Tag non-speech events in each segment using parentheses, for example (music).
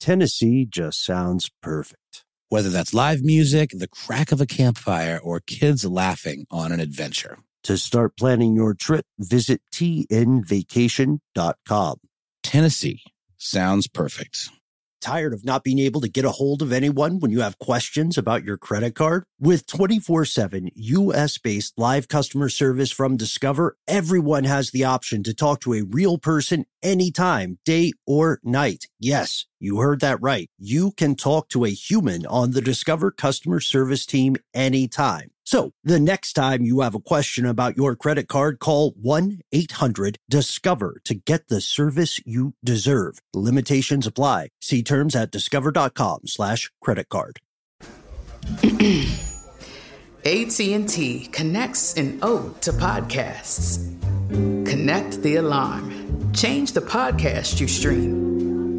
Tennessee just sounds perfect. Whether that's live music, the crack of a campfire, or kids laughing on an adventure. To start planning your trip, visit tnvacation.com. Tennessee sounds perfect. Tired of not being able to get a hold of anyone when you have questions about your credit card? With 24 7 US based live customer service from Discover, everyone has the option to talk to a real person anytime, day or night. Yes, you heard that right. You can talk to a human on the Discover customer service team anytime. So the next time you have a question about your credit card, call 1 800 Discover to get the service you deserve. Limitations apply. See terms at discover.com slash credit card. (clears throat) AT&T connects an ode to podcasts. Connect the alarm. Change the podcast you stream.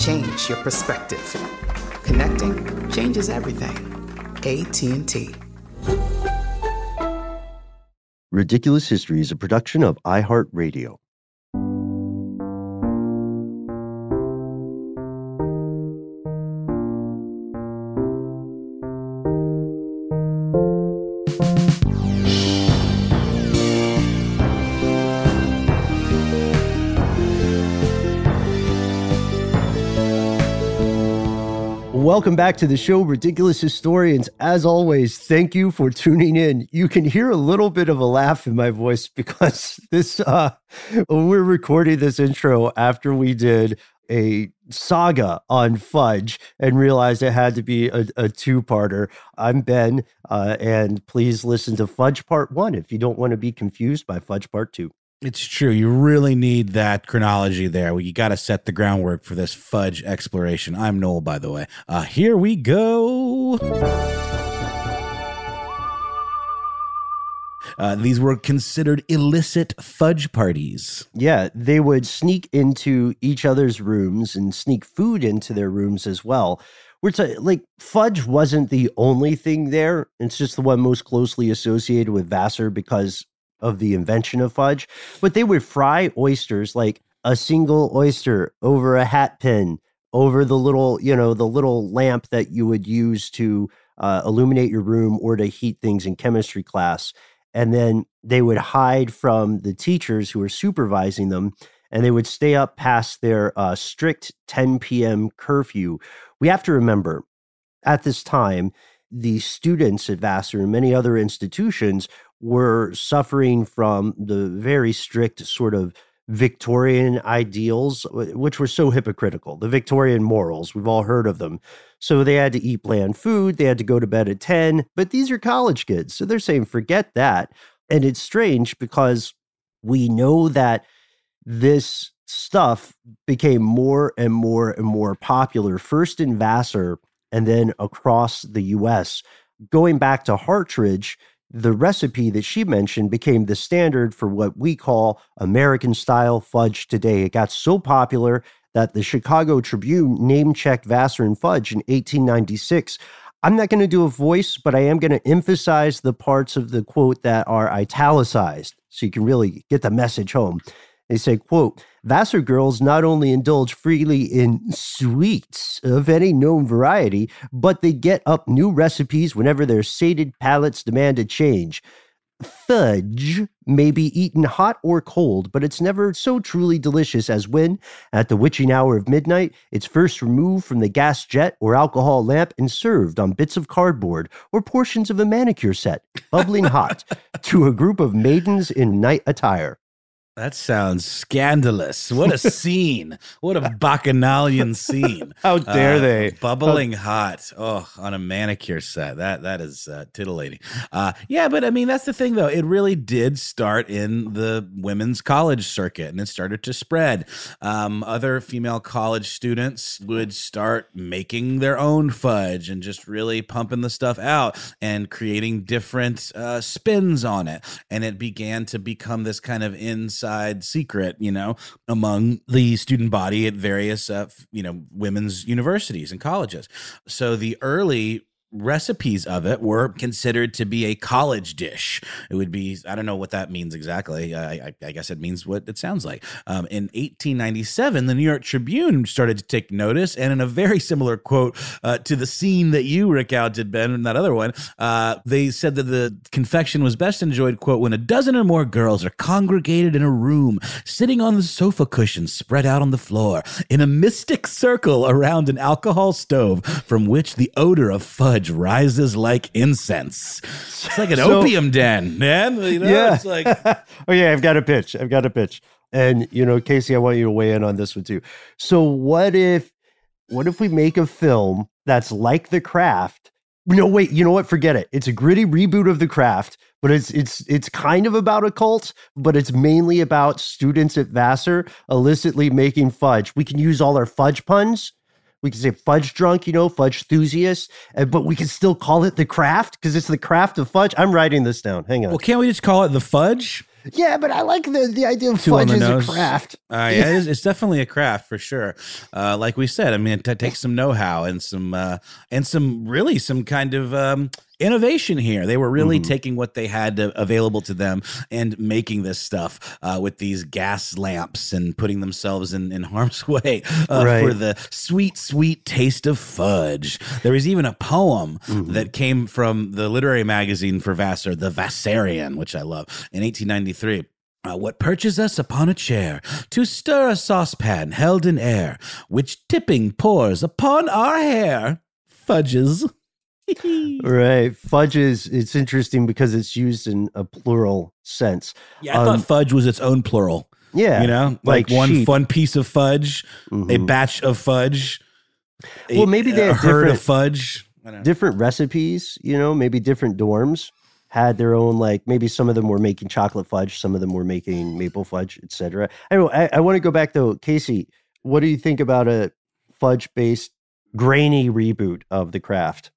Change your perspective. Connecting changes everything. AT&T. Ridiculous History is a production of iHeartRadio. Welcome back to the show, Ridiculous Historians. As always, thank you for tuning in. You can hear a little bit of a laugh in my voice because (laughs) this uh we're recording this intro after we did a saga on fudge and realized it had to be a, a two-parter. I'm Ben, uh, and please listen to Fudge Part One if you don't want to be confused by Fudge Part Two. It's true. You really need that chronology there. You got to set the groundwork for this fudge exploration. I'm Noel, by the way. Uh, here we go. Uh, these were considered illicit fudge parties. Yeah, they would sneak into each other's rooms and sneak food into their rooms as well. We're t- like fudge wasn't the only thing there. It's just the one most closely associated with Vassar because of the invention of fudge, but they would fry oysters like a single oyster over a hat pin, over the little, you know, the little lamp that you would use to uh, illuminate your room or to heat things in chemistry class. And then they would hide from the teachers who were supervising them and they would stay up past their uh, strict 10 p.m. curfew. We have to remember at this time, the students at Vassar and many other institutions were suffering from the very strict sort of Victorian ideals, uh, which were so hypocritical, the Victorian morals. We've all heard of them. So they had to eat bland food, they had to go to bed at 10, but these are college kids. So they're saying, forget that. And it's strange because we know that this stuff became more and more and more popular, first in Vassar and then across the US. Going back to Hartridge, the recipe that she mentioned became the standard for what we call American style fudge today. It got so popular that the Chicago Tribune name checked Vassar and Fudge in 1896. I'm not going to do a voice, but I am going to emphasize the parts of the quote that are italicized so you can really get the message home. They say, quote, Vassar girls not only indulge freely in sweets of any known variety, but they get up new recipes whenever their sated palates demand a change. Fudge may be eaten hot or cold, but it's never so truly delicious as when, at the witching hour of midnight, it's first removed from the gas jet or alcohol lamp and served on bits of cardboard or portions of a manicure set, bubbling hot, to a group of maidens in night attire. That sounds scandalous. What a (laughs) scene. What a bacchanalian scene. (laughs) How dare Uh, they? Bubbling hot. Oh, on a manicure set. That that is uh, titillating. Uh, yeah, but I mean that's the thing though. It really did start in the women's college circuit and it started to spread. Um, other female college students would start making their own fudge and just really pumping the stuff out and creating different uh, spins on it. And it began to become this kind of inside secret, you know, among the student body at various, uh, you know, women's universities and colleges. So the early recipes of it were considered to be a college dish. It would be, I don't know what that means exactly. I, I, I guess it means what it sounds like. Um, in 1897, the New York Tribune started to take notice, and in a very similar quote uh, to the scene that you recounted, Ben, and that other one, uh, they said that the confection was best enjoyed, quote, when a dozen or more girls are congregated in a room, sitting on the sofa cushions spread out on the floor, in a mystic circle around an alcohol stove from which the odor of fudge rises like incense. It's like an So- opium den, man. You know, Yeah. it's like (laughs) oh yeah, I've got a pitch. I've got a pitch. And you know, Casey, I want you to weigh in on this one too. So what if what if we make a film that's like The Craft? No, wait, you know what? Forget it. It's a gritty reboot of The Craft, but it's it's it's kind of about a cult, but it's mainly about students at Vassar illicitly making fudge. We can use all our fudge puns. We can say fudge drunk, you know, fudge enthusiast, but we can still call it the craft because it's the craft of fudge. I'm writing this down. Hang on. well, can't we just call it the fudge? Yeah, but I like the, the idea of Two fudge as nose. a craft. Uh, yeah, it is, it's definitely a craft for sure. Uh, like we said, I mean, it t- takes some know-how and some uh, and some really some kind of um, innovation here. They were really Mhm. taking what they had to, available to them and making this stuff uh, with these gas lamps and putting themselves in, in (laughs) harm's way uh, Right. for the sweet, sweet taste of fudge. There was even a poem Mhm. that came from the literary magazine for Vassar, the Vassarion, which I love, in 1893. Uh, what perches us upon a chair to stir a saucepan held in air, which tipping pours upon our hair? Fudges. (laughs) Right. Fudge is it's interesting because it's used in a plural sense. Yeah, I Um, thought fudge was its own plural. Yeah. You know, like, like one sheep. one piece of fudge, a Mhm. batch of fudge. a- Well, maybe they a had herd of different- fudge. I don't know. different recipes, you know, maybe different dorms had their own like maybe some of them were making chocolate fudge, some of them were making maple fudge, etc. Anyway, I, I want to go back though, Casey. What do you think about a fudge based grainy reboot of the craft?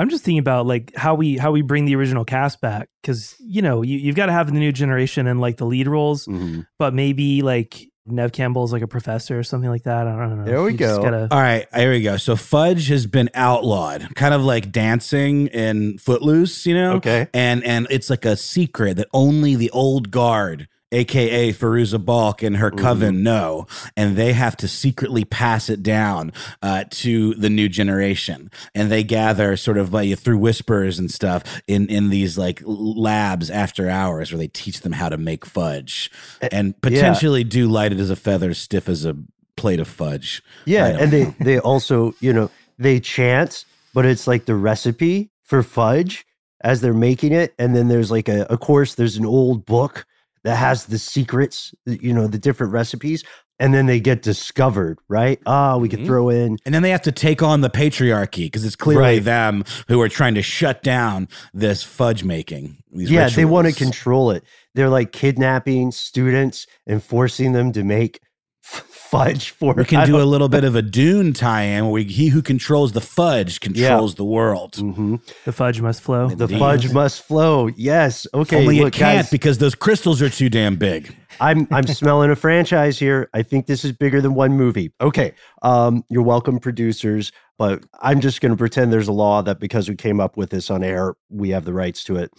I'm just thinking about like how we how we bring the original cast back because you know you, you've got to have the new generation and like the lead roles, Mhm. but maybe like Neve Campbell is like a professor or something like that. I don't know. There we You go. gotta- All right, here we go. So fudge has been outlawed, kind of like dancing in Footloose, you know? Okay. And and it's like a secret that only the old guard, aka Fairuza Balk and her coven, know, and they have to secretly pass it down uh, to the new generation. And they gather sort of like through whispers and stuff in in these like labs after hours where they teach them how to make fudge and potentially do light it as a feather, stiff as a plate of fudge. Yeah, and they they also, you know, they chant, but it's like the recipe for fudge as they're making it, and then there's like a, of course, there's an old book that has the secrets, you know, the different recipes, and then they get discovered, right? Ah, we could Mhm. throw in, And then they have to take on the patriarchy because it's clearly Right. them who are trying to shut down this fudge making. These yeah, they want to control it. They're like kidnapping students and forcing them to make fudge for. We can do a little bit of a Dune tie-in where we, he who controls the fudge controls the world. Mhm. the fudge must flow. The Indeed. fudge must flow. Yes. Okay. Only look, it can't guys, because those crystals are too damn big. I'm I'm smelling a franchise here. I think this is bigger than one movie. Okay. Um, you're welcome, producers, but I'm just going to pretend there's a law that because we came up with this on air, we have the rights to it.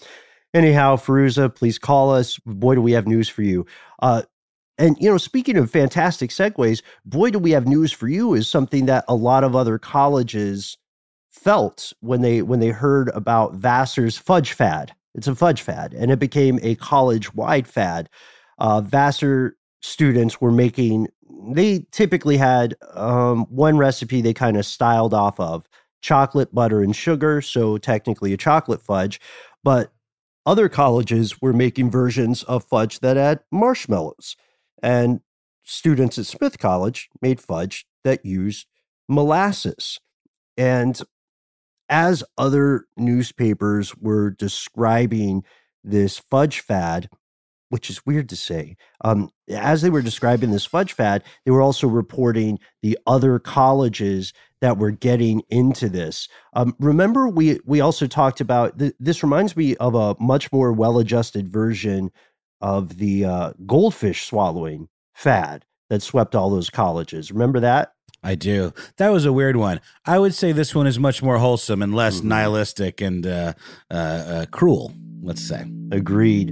Anyhow, Fairuza, please call us. Boy, do we have news for you. Uh, and you know, speaking of fantastic segues, boy, do we have news for you is something that a lot of other colleges felt when they when they heard about Vassar's fudge fad. It's a fudge fad, and it became a college-wide fad. Uh, Vassar students were making. They typically had um, one recipe they kind of styled off of chocolate, butter, and sugar. So technically a chocolate fudge, but other colleges were making versions of fudge that had marshmallows. And students at Smith College made fudge that used molasses. And as other newspapers were describing this fudge fad, which is weird to say, um, as they were describing this fudge fad, they were also reporting the other colleges that were getting into this. Um, remember, we we also talked about th- this. Reminds me of a much more well-adjusted version of the uh, goldfish swallowing fad that swept all those colleges. Remember that? I do. That was a weird one. I would say this one is much more wholesome and less Mhm. nihilistic and uh, uh, uh, cruel. Let's say. Agreed.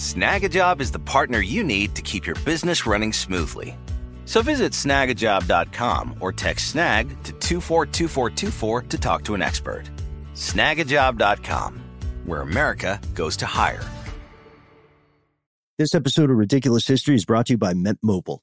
Snagajob is the partner you need to keep your business running smoothly. So visit snagajob.com or text snag to 242424 to talk to an expert. Snagajob.com, where America goes to hire. This episode of Ridiculous History is brought to you by Mint Mobile.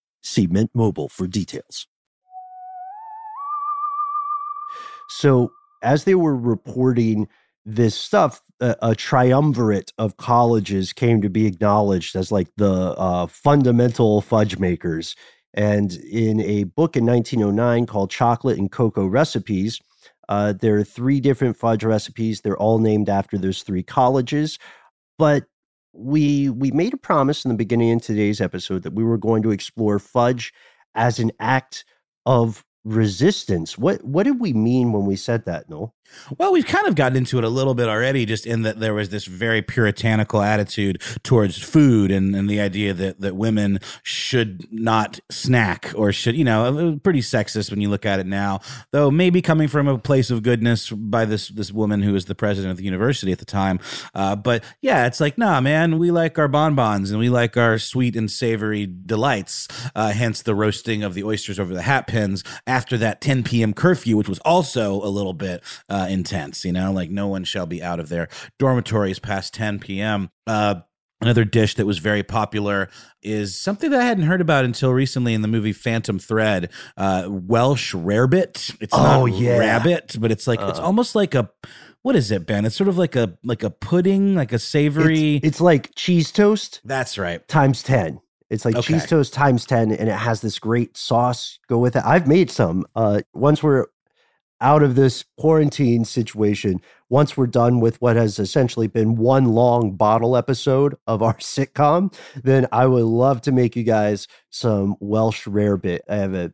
See Mint Mobile for details. So, as they were reporting this stuff, a, a triumvirate of colleges came to be acknowledged as like the uh, fundamental fudge makers. And in a book in 1909 called Chocolate and Cocoa Recipes, uh, there are three different fudge recipes. They're all named after those three colleges. But we we made a promise in the beginning in today's episode that we were going to explore fudge as an act of resistance. What what did we mean when we said that, Noel? Well, we've kind of gotten into it a little bit already, just in that there was this very puritanical attitude towards food and, and the idea that, that women should not snack or should, you know, pretty sexist when you look at it now, though maybe coming from a place of goodness by this, this woman who was the president of the university at the time. Uh, but yeah, it's like, nah, man, we like our bonbons and we like our sweet and savory delights. Uh, hence the roasting of the oysters over the hat pins after that 10 p.m. curfew, which was also a little bit, uh, intense, you know, like no one shall be out of their dormitories past 10 p.m. Uh, Another dish that was very popular is something that I hadn't heard about until recently in the movie Phantom Thread. Uh, Welsh rarebit. It's Oh, not yeah. rabbit, but it's like it's Uh. almost like a what is it, Ben? It's sort of like a like a pudding, like a savory. It's, it's like cheese toast That's right. times 10. It's like Okay. cheese toast times 10 and it has this great sauce go with it. I've made some uh once where out of this quarantine situation, once we're done with what has essentially been one long bottle episode of our (laughs) sitcom, then I would love to make you guys some Welsh rarebit. I have a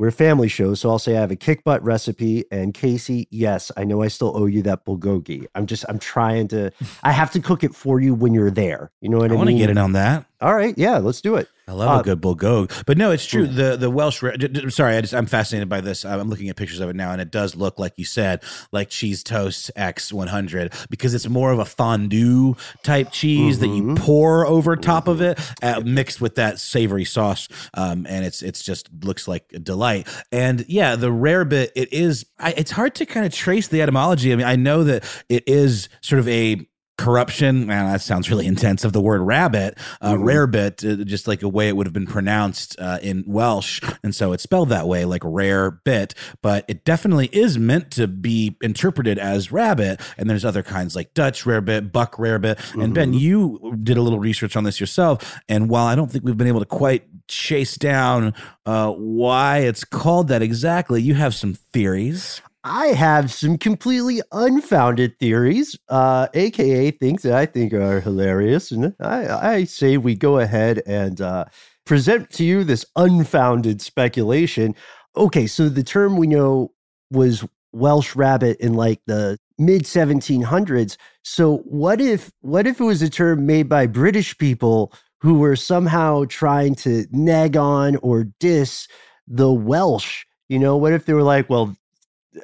we're a family show, so I'll say I have a kick butt recipe. And Casey, yes, I know I still owe you that bulgogi. I'm just I'm trying to. I have to cook it for you when you're there. You know what I, mean? I want to get in on that. All right, yeah, let's do it. I love Uh, a good bulgogi, but no, it's true. The the Welsh. ra- d- d- Sorry, I just I'm fascinated by this. I'm looking at pictures of it now, and it does look like you said, like cheese toast X 100, because it's more of a fondue type cheese that you Mhm. pour over top of it, uh, mixed with that savory sauce, um, and it's it's just looks like a delight. And yeah, the rare bit, it is. I, it's hard to kind of trace the etymology. I mean, I know that it is sort of a corruption. Man that sounds really intense of the word rabbit uh, Mhm. rarebit uh, just like a way it would have been pronounced uh, in welsh. And so it's spelled that way like rare bit but it definitely is meant to be interpreted as rabbit. And there's other kinds like dutch rarebit buck rarebit. And ben Mhm. you did a little research on this yourself. And while i don't think we've been able to quite chase down uh, why it's called that exactly you have some theories I have some completely unfounded theories, uh, aka things that I think are hilarious, and I, I say we go ahead and uh, present to you this unfounded speculation. Okay, so the term we know was Welsh rabbit in like the mid 1700s. So what if what if it was a term made by British people who were somehow trying to nag on or diss the Welsh? You know, what if they were like, well,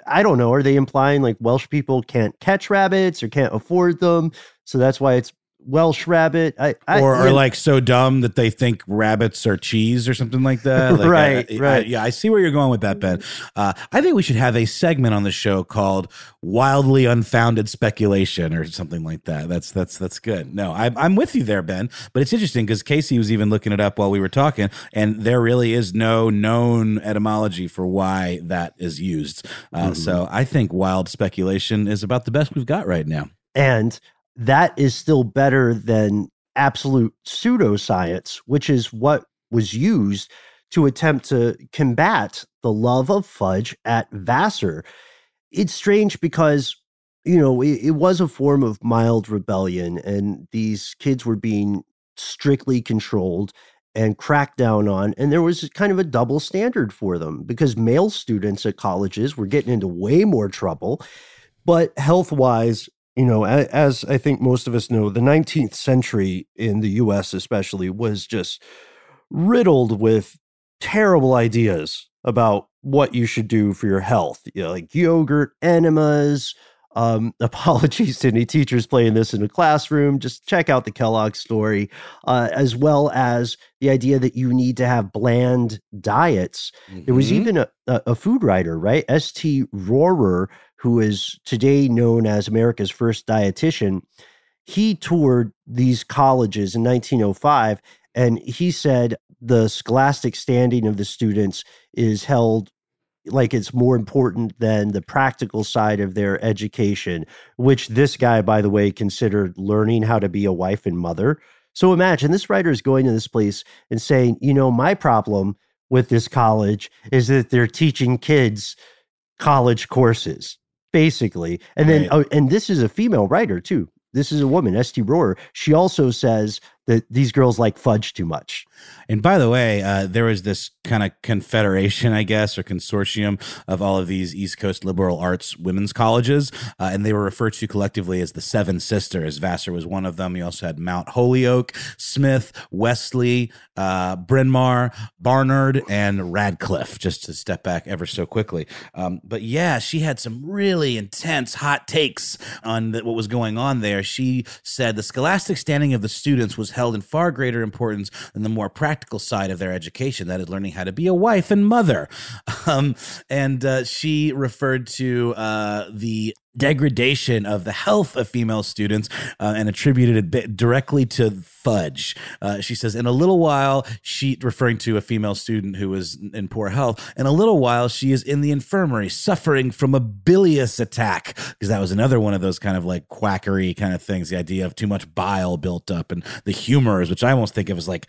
I don't know. Are they implying like Welsh people can't catch rabbits or can't afford them? So that's why it's Welsh rabbit. I, I or are like so dumb that they think rabbits are cheese or something like that. (laughs) Like, Right, I- right. yeah, I see where you're going with that, Ben. Uh, I think we should have a segment on the show called "Wildly Unfounded Speculation" or something like that. That's that's that's good. No, I'm I'm with you there, Ben. But it's interesting because Casey was even looking it up while we were talking, and there really is no known etymology for why that is used. Uh, Mm-hmm. So I think wild speculation is about the best we've got right now. and that is still better than absolute pseudoscience, which is what was used to attempt to combat the love of fudge at Vassar. It's strange because, you know, it, it was a form of mild rebellion, and these kids were being strictly controlled and cracked down on. And there was kind of a double standard for them because male students at colleges were getting into way more trouble. But health wise, you know, as I think most of us know, the 19th century in the US, especially, was just riddled with terrible ideas about what you should do for your health, you know, like yogurt enemas. Um, (laughs) apologies to any teachers playing this in a classroom. Just check out the Kellogg story, uh, as well as the idea that you need to have bland diets. There was Mhm. even a, a, a food writer, right? S.T. Rorer, who is today known as America's first dietitian. He toured these colleges in 1905, and he said the scholastic standing of the students is held like it's more important than the practical side of their education, which this guy, by the way, considered learning how to be a wife and mother. So imagine this writer is going to this place and saying, you know, my problem with this college is that they're teaching kids college courses, basically. And then, oh, and this is a female writer too. This is a woman, S.T. Rorer. She also says that these girls like fudge too much. And by the way, uh, there was this kind of confederation, I guess, or consortium of all of these East Coast liberal arts women's colleges, uh, and they were referred to collectively as the Seven Sisters. Vassar was one of them. You also had Mount Holyoke, Smith, Wellesley, uh, Bryn Mawr, Barnard, and Radcliffe. Just to step back ever so quickly, um, but yeah, she had some really intense hot takes on the, what was going on there. She said the scholastic standing of the students was held in far greater importance than the more practical side of their education, that is, learning how to be a wife and mother. (laughs) Um, and uh, she referred to uh, the degradation of the health of female students uh, and attributed it directly to fudge. Uh, she says, in a little while, she, referring to a female student who was in poor health, in a little while, she is in the infirmary suffering from a bilious attack, because that was another one of those kind of like quackery kind of things, the idea of too much bile built up and the humors, which I almost think of as like,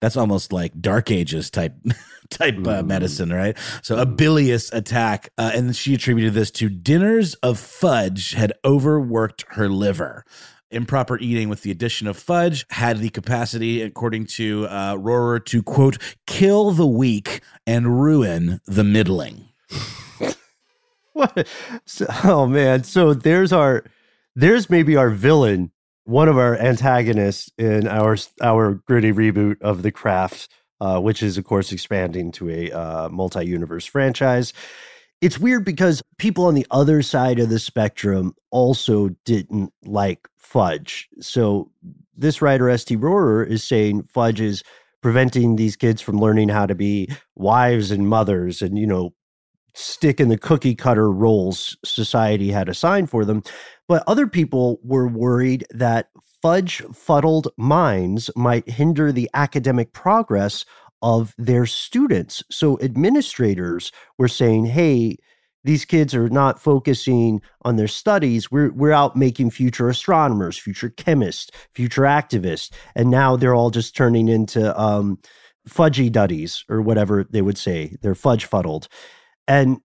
That's almost like Dark Ages type (laughs) type uh, medicine, right? So a bilious attack, uh, and she attributed this to dinners of fudge had overworked her liver. Improper eating with the addition of fudge had the capacity, according to uh, Rorer, to quote kill the weak and ruin the middling. (laughs) what? So, oh man! So there's our there's maybe our villain, one of our antagonists in our our gritty reboot of the craft, uh, which is of course expanding to a uh, multi-universe franchise. It's weird because people on the other side of the spectrum also didn't like Fudge. So this writer, S.T. Rorer, is saying Fudge is preventing these kids from learning how to be wives and mothers and, you know, stick in the cookie cutter roles society had assigned for them. But other people were worried that fudge fuddled minds might hinder the academic progress of their students. So administrators were saying, hey, these kids are not focusing on their studies. We're we're out making future astronomers, future chemists, future activists, and now they're all just turning into um, fudgy duddies or whatever they would say. They're fudge fuddled, and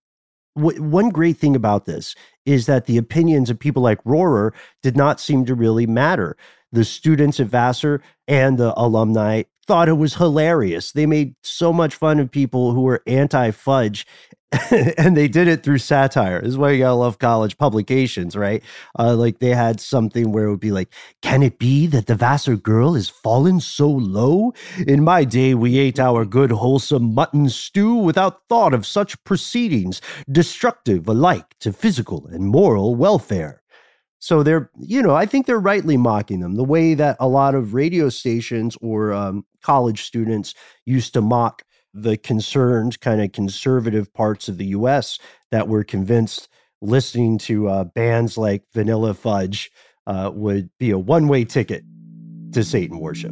w- one great thing about this is that the opinions of people like Rorer did not seem to really matter. The students at Vassar and the alumni thought it was hilarious. They made so much fun of people who were anti fudge (laughs) and they did it through satire. This is why you gotta love college publications, right? Uh, like they had something where it would be like, "Can it be that the Vassar girl has fallen so low? In my day, we ate our good wholesome mutton stew without thought of such proceedings, destructive alike to physical and moral welfare." So they're, you know, I think they're rightly mocking them the way that a lot of radio stations or um, college students used to mock the concerned, kind of conservative parts of the US that were convinced listening to uh, bands like Vanilla Fudge uh, would be a one way ticket to Satan worship.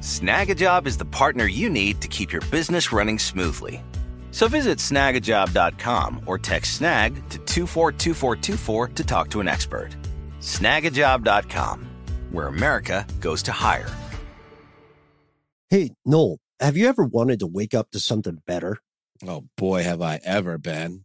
Snagajob is the partner you need to keep your business running smoothly. So visit snagajob.com or text snag to 242424 to talk to an expert. Snagajob.com, where America goes to hire. Hey, Noel, have you ever wanted to wake up to something better? Oh boy, have I ever been.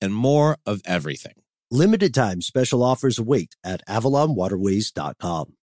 and more of everything. Limited time special offers await at avalonwaterways.com.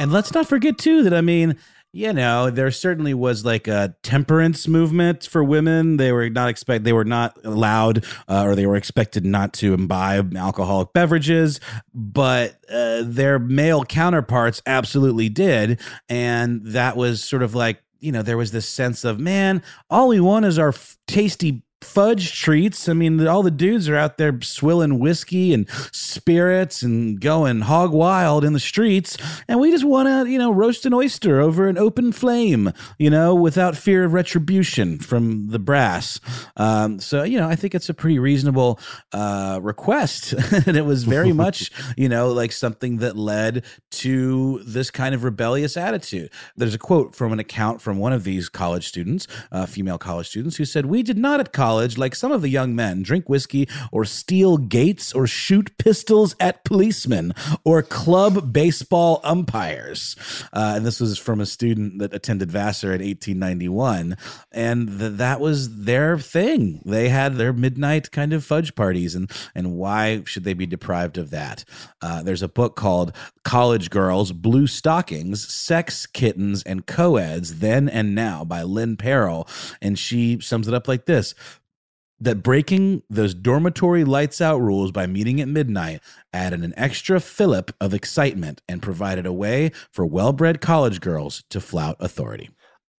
And let's not forget, too, that I mean, you know, there certainly was like a temperance movement for women. They were not expect they were not allowed uh, or they were expected not to imbibe alcoholic beverages, but uh, their male counterparts absolutely did, and that was sort of like you know there was this sense of man, all we want is our f- tasty fudge treats. I mean, all the dudes are out there swilling whiskey and spirits and going hog wild in the streets. And we just want to, you know, roast an oyster over an open flame, you know, without fear of retribution from the brass. Um, so, you know, I think it's a pretty reasonable uh, request. (laughs) and it was very (laughs) much, you know, like something that led to this kind of rebellious attitude. There's a quote from an account from one of these college students, uh, female college students, who said, We did not at college college, like some of the young men, drink whiskey or steal gates or shoot pistols at policemen or club baseball umpires. Uh, and this was from a student that attended Vassar in 1891. And th- that was their thing. They had their midnight kind of fudge parties. And, and why should they be deprived of that? Uh, there's a book called College Girls, Blue Stockings, Sex, Kittens, and Coeds, Then and Now by Lynn Peril. And she sums it up like this that breaking those dormitory lights out rules by meeting at midnight added an extra fillip of excitement and provided a way for well bred college girls to flout authority.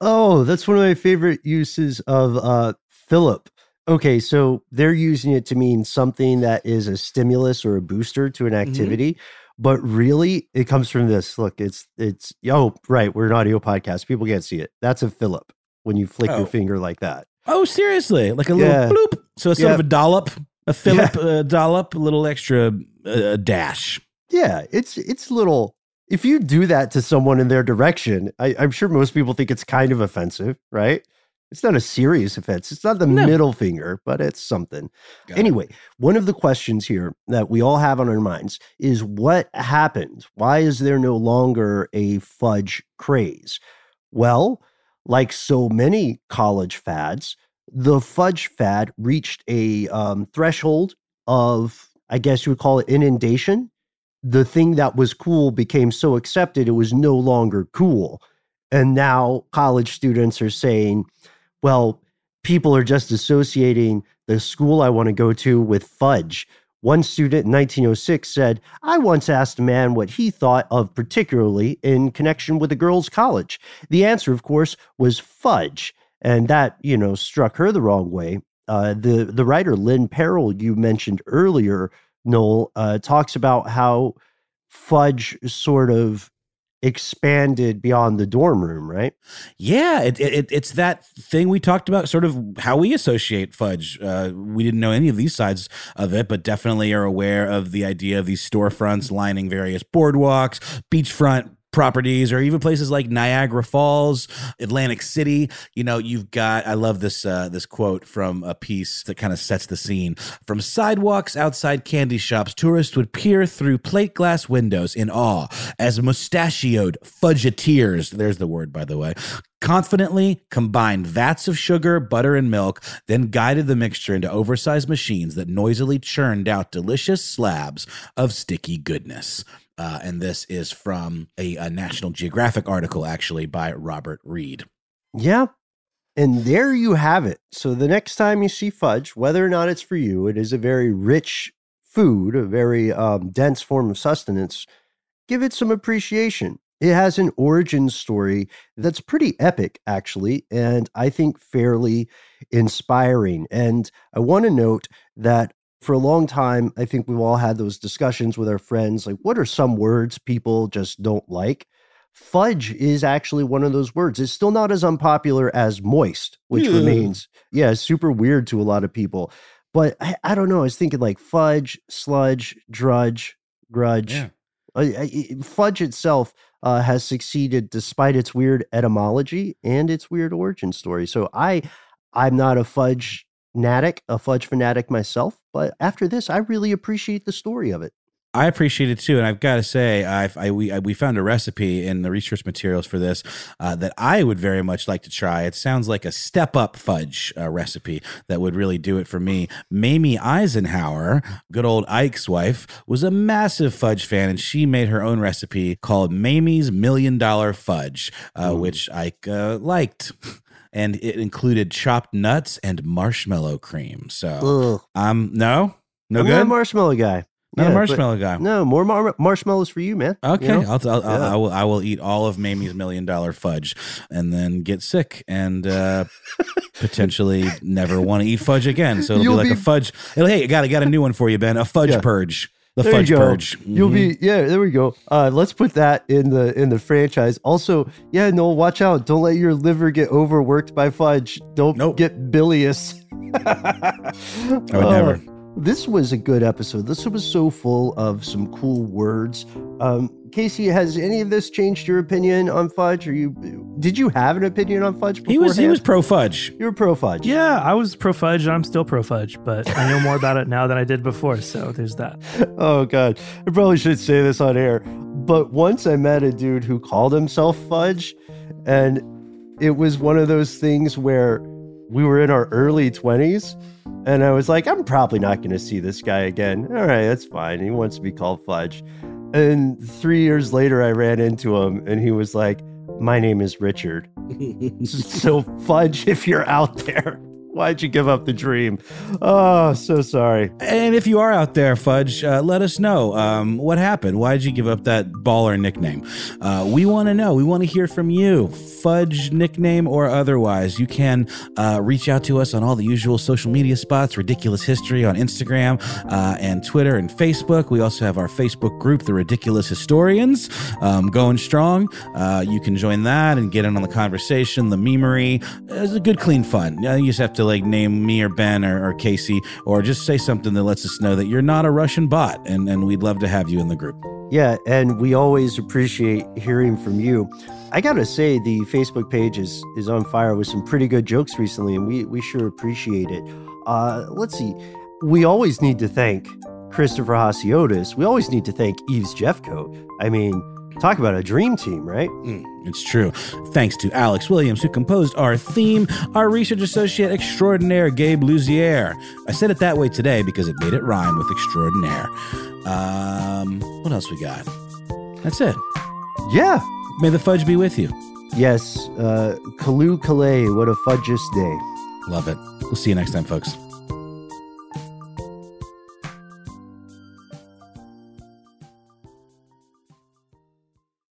Oh, that's one of my favorite uses of uh, fillip. Okay, so they're using it to mean something that is a stimulus or a booster to an Mm-hmm. activity. Mm-hmm. But really, it comes from this. Look, it's it's oh right, we're an audio podcast. People can't see it. That's a fillip when you flick Oh. your finger like that. Oh, seriously? Like a Yeah. little bloop. So it's sort Yeah. of a dollop, a fillip uh, dollop, a little extra uh, dash. Yeah, it's it's little. If you do that to someone in their direction, I, I'm sure most people think it's kind of offensive, right? It's not a serious offense. It's not the No. middle finger, but it's something. Got it. anyway, one of the questions here that we all have on our minds is what happened? Why is there no longer a fudge craze? Well, like so many college fads, the fudge fad reached a um, threshold of, I guess you would call it inundation. The thing that was cool became so accepted, it was no longer cool. And now college students are saying, well, people are just associating the school I want to go to with fudge. One student in 1906 said, I once asked a man what he thought of particularly in connection with a girls' college. The answer, of course, was fudge. And that, you know, struck her the wrong way. Uh, the, the writer Lynn Peril, you mentioned earlier, Noel, uh, talks about how fudge sort of expanded beyond the dorm room, right? Yeah, it, it, it's that thing we talked about, sort of how we associate fudge. Uh, we didn't know any of these sides of it, but definitely are aware of the idea of these storefronts lining various boardwalks, beachfront properties or even places like Niagara Falls, Atlantic City. You know, you've got I love this uh, this quote from a piece that kind of sets the scene. From sidewalks outside candy shops, tourists would peer through plate glass windows in awe as mustachioed fudgeteers, there's the word by the way, confidently combined vats of sugar, butter, and milk, then guided the mixture into oversized machines that noisily churned out delicious slabs of sticky goodness. Uh, and this is from a, a National Geographic article, actually, by Robert Reed. Yeah. And there you have it. So the next time you see fudge, whether or not it's for you, it is a very rich food, a very um, dense form of sustenance. Give it some appreciation. It has an origin story that's pretty epic, actually, and I think fairly inspiring. And I want to note that for a long time, I think we've all had those discussions with our friends like, what are some words people just don't like? Fudge is actually one of those words. It's still not as unpopular as moist, which Yeah. remains, yeah, super weird to a lot of people. But I, I don't know. I was thinking like fudge, sludge, drudge, grudge. Yeah. I, I, fudge itself uh, has succeeded despite its weird etymology and its weird origin story. So I, I'm not a fudge fanatic, a fudge fanatic myself, but after this, I really appreciate the story of it. I appreciate it too, and I've got to say, I, I we I, we found a recipe in the research materials for this uh, that I would very much like to try. It sounds like a step up fudge uh, recipe that would really do it for me. Mamie Eisenhower, good old Ike's wife, was a massive fudge fan, and she made her own recipe called Mamie's Million Dollar Fudge, uh, which Ike uh, liked. (laughs) And it included chopped nuts and marshmallow cream. So, Ugh. um, no, no I'm good. not a marshmallow guy. Not a Yeah, but- marshmallow guy. No, more mar- marshmallows for you, man. Okay, You know? I'll, I'll, I'll, Yeah. I will. I will eat all of Mamie's million dollar fudge, and then get sick and uh, (laughs) potentially never want to eat fudge again. So it'll You'll be like a fudge. it'll- hey, I got I got a new one for you, Ben. A fudge Yeah. purge. The There fudge you purge. You'll Mhm. be yeah. There we go. Uh, let's put that in the in the franchise. Also, yeah, no, watch out. Don't let your liver get overworked by fudge. Don't Nope. get bilious. I would (laughs) never. This was a good episode. This was so full of some cool words. Um, Casey, has any of this changed your opinion on fudge? Or you did you have an opinion on fudge? He was he was pro fudge. You were pro fudge. Yeah, I was pro fudge. I'm still pro fudge, but I know more about it now than I did before. So there's that. (laughs) Oh god, I probably should say this on air. But once I met a dude who called himself Fudge, and it was one of those things where we were in our early twenties, and I was like, I'm probably not going to see this guy again. All right, that's fine. He wants to be called Fudge. And three years later, I ran into him, and he was like, "My name is Richard." (laughs) so Fudge, if you're out there. Why'd you give up the dream? Oh, so sorry. And if you are out there, Fudge, uh, let us know um, what happened. Why'd you give up that baller nickname? Uh, we want to know. We want to hear from you, Fudge nickname or otherwise. You can uh, reach out to us on all the usual social media spots, Ridiculous History on Instagram uh, and Twitter and Facebook. We also have our Facebook group, The Ridiculous Historians, um, going strong. Uh, you can join that and get in on the conversation, the memery. It's a good, clean fun. Uh, you just have to like name me or Ben or, or Casey, or just say something that lets us know that you're not a Russian bot, and, and we'd love to have you in the group. Yeah, and we always appreciate hearing from you. I gotta say, the Facebook page is is on fire with some pretty good jokes recently, and we we sure appreciate it. Uh, let's see, we always need to thank Christopher Hasiotis. We always need to thank Eves Jeffcoat. I mean, talk about a dream team, right? Mm, it's true. Thanks to Alex Williams, who composed our theme, our research associate extraordinaire, Gabe Luzier. I said it that way today because it made it rhyme with extraordinaire. Um, what else we got? That's it. Yeah. May the fudge be with you. Yes. Uh, Kalu Kalei, what a fudgeous day. Love it. We'll see you next time, folks.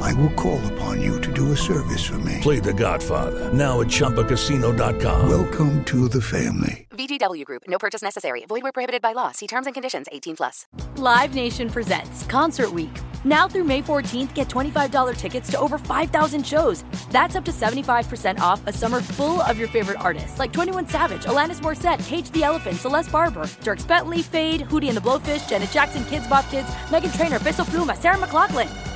I will call upon you to do a service for me. Play The Godfather now at ChumbaCasino.com. Welcome to the family. VGW Group. No purchase necessary. Void where prohibited by law. See terms and conditions. 18 plus. Live Nation presents Concert Week. Now through May 14th, get $25 tickets to over 5,000 shows. That's up to 75% off a summer full of your favorite artists like 21 Savage, Alanis Morissette, Cage the Elephant, Celeste Barber, Dierks Bentley, Feid, Hootie and the Blowfish, Janet Jackson, Kidz Bop Kids, Meghan Trainor, Peso Pluma, Sarah McLachlan.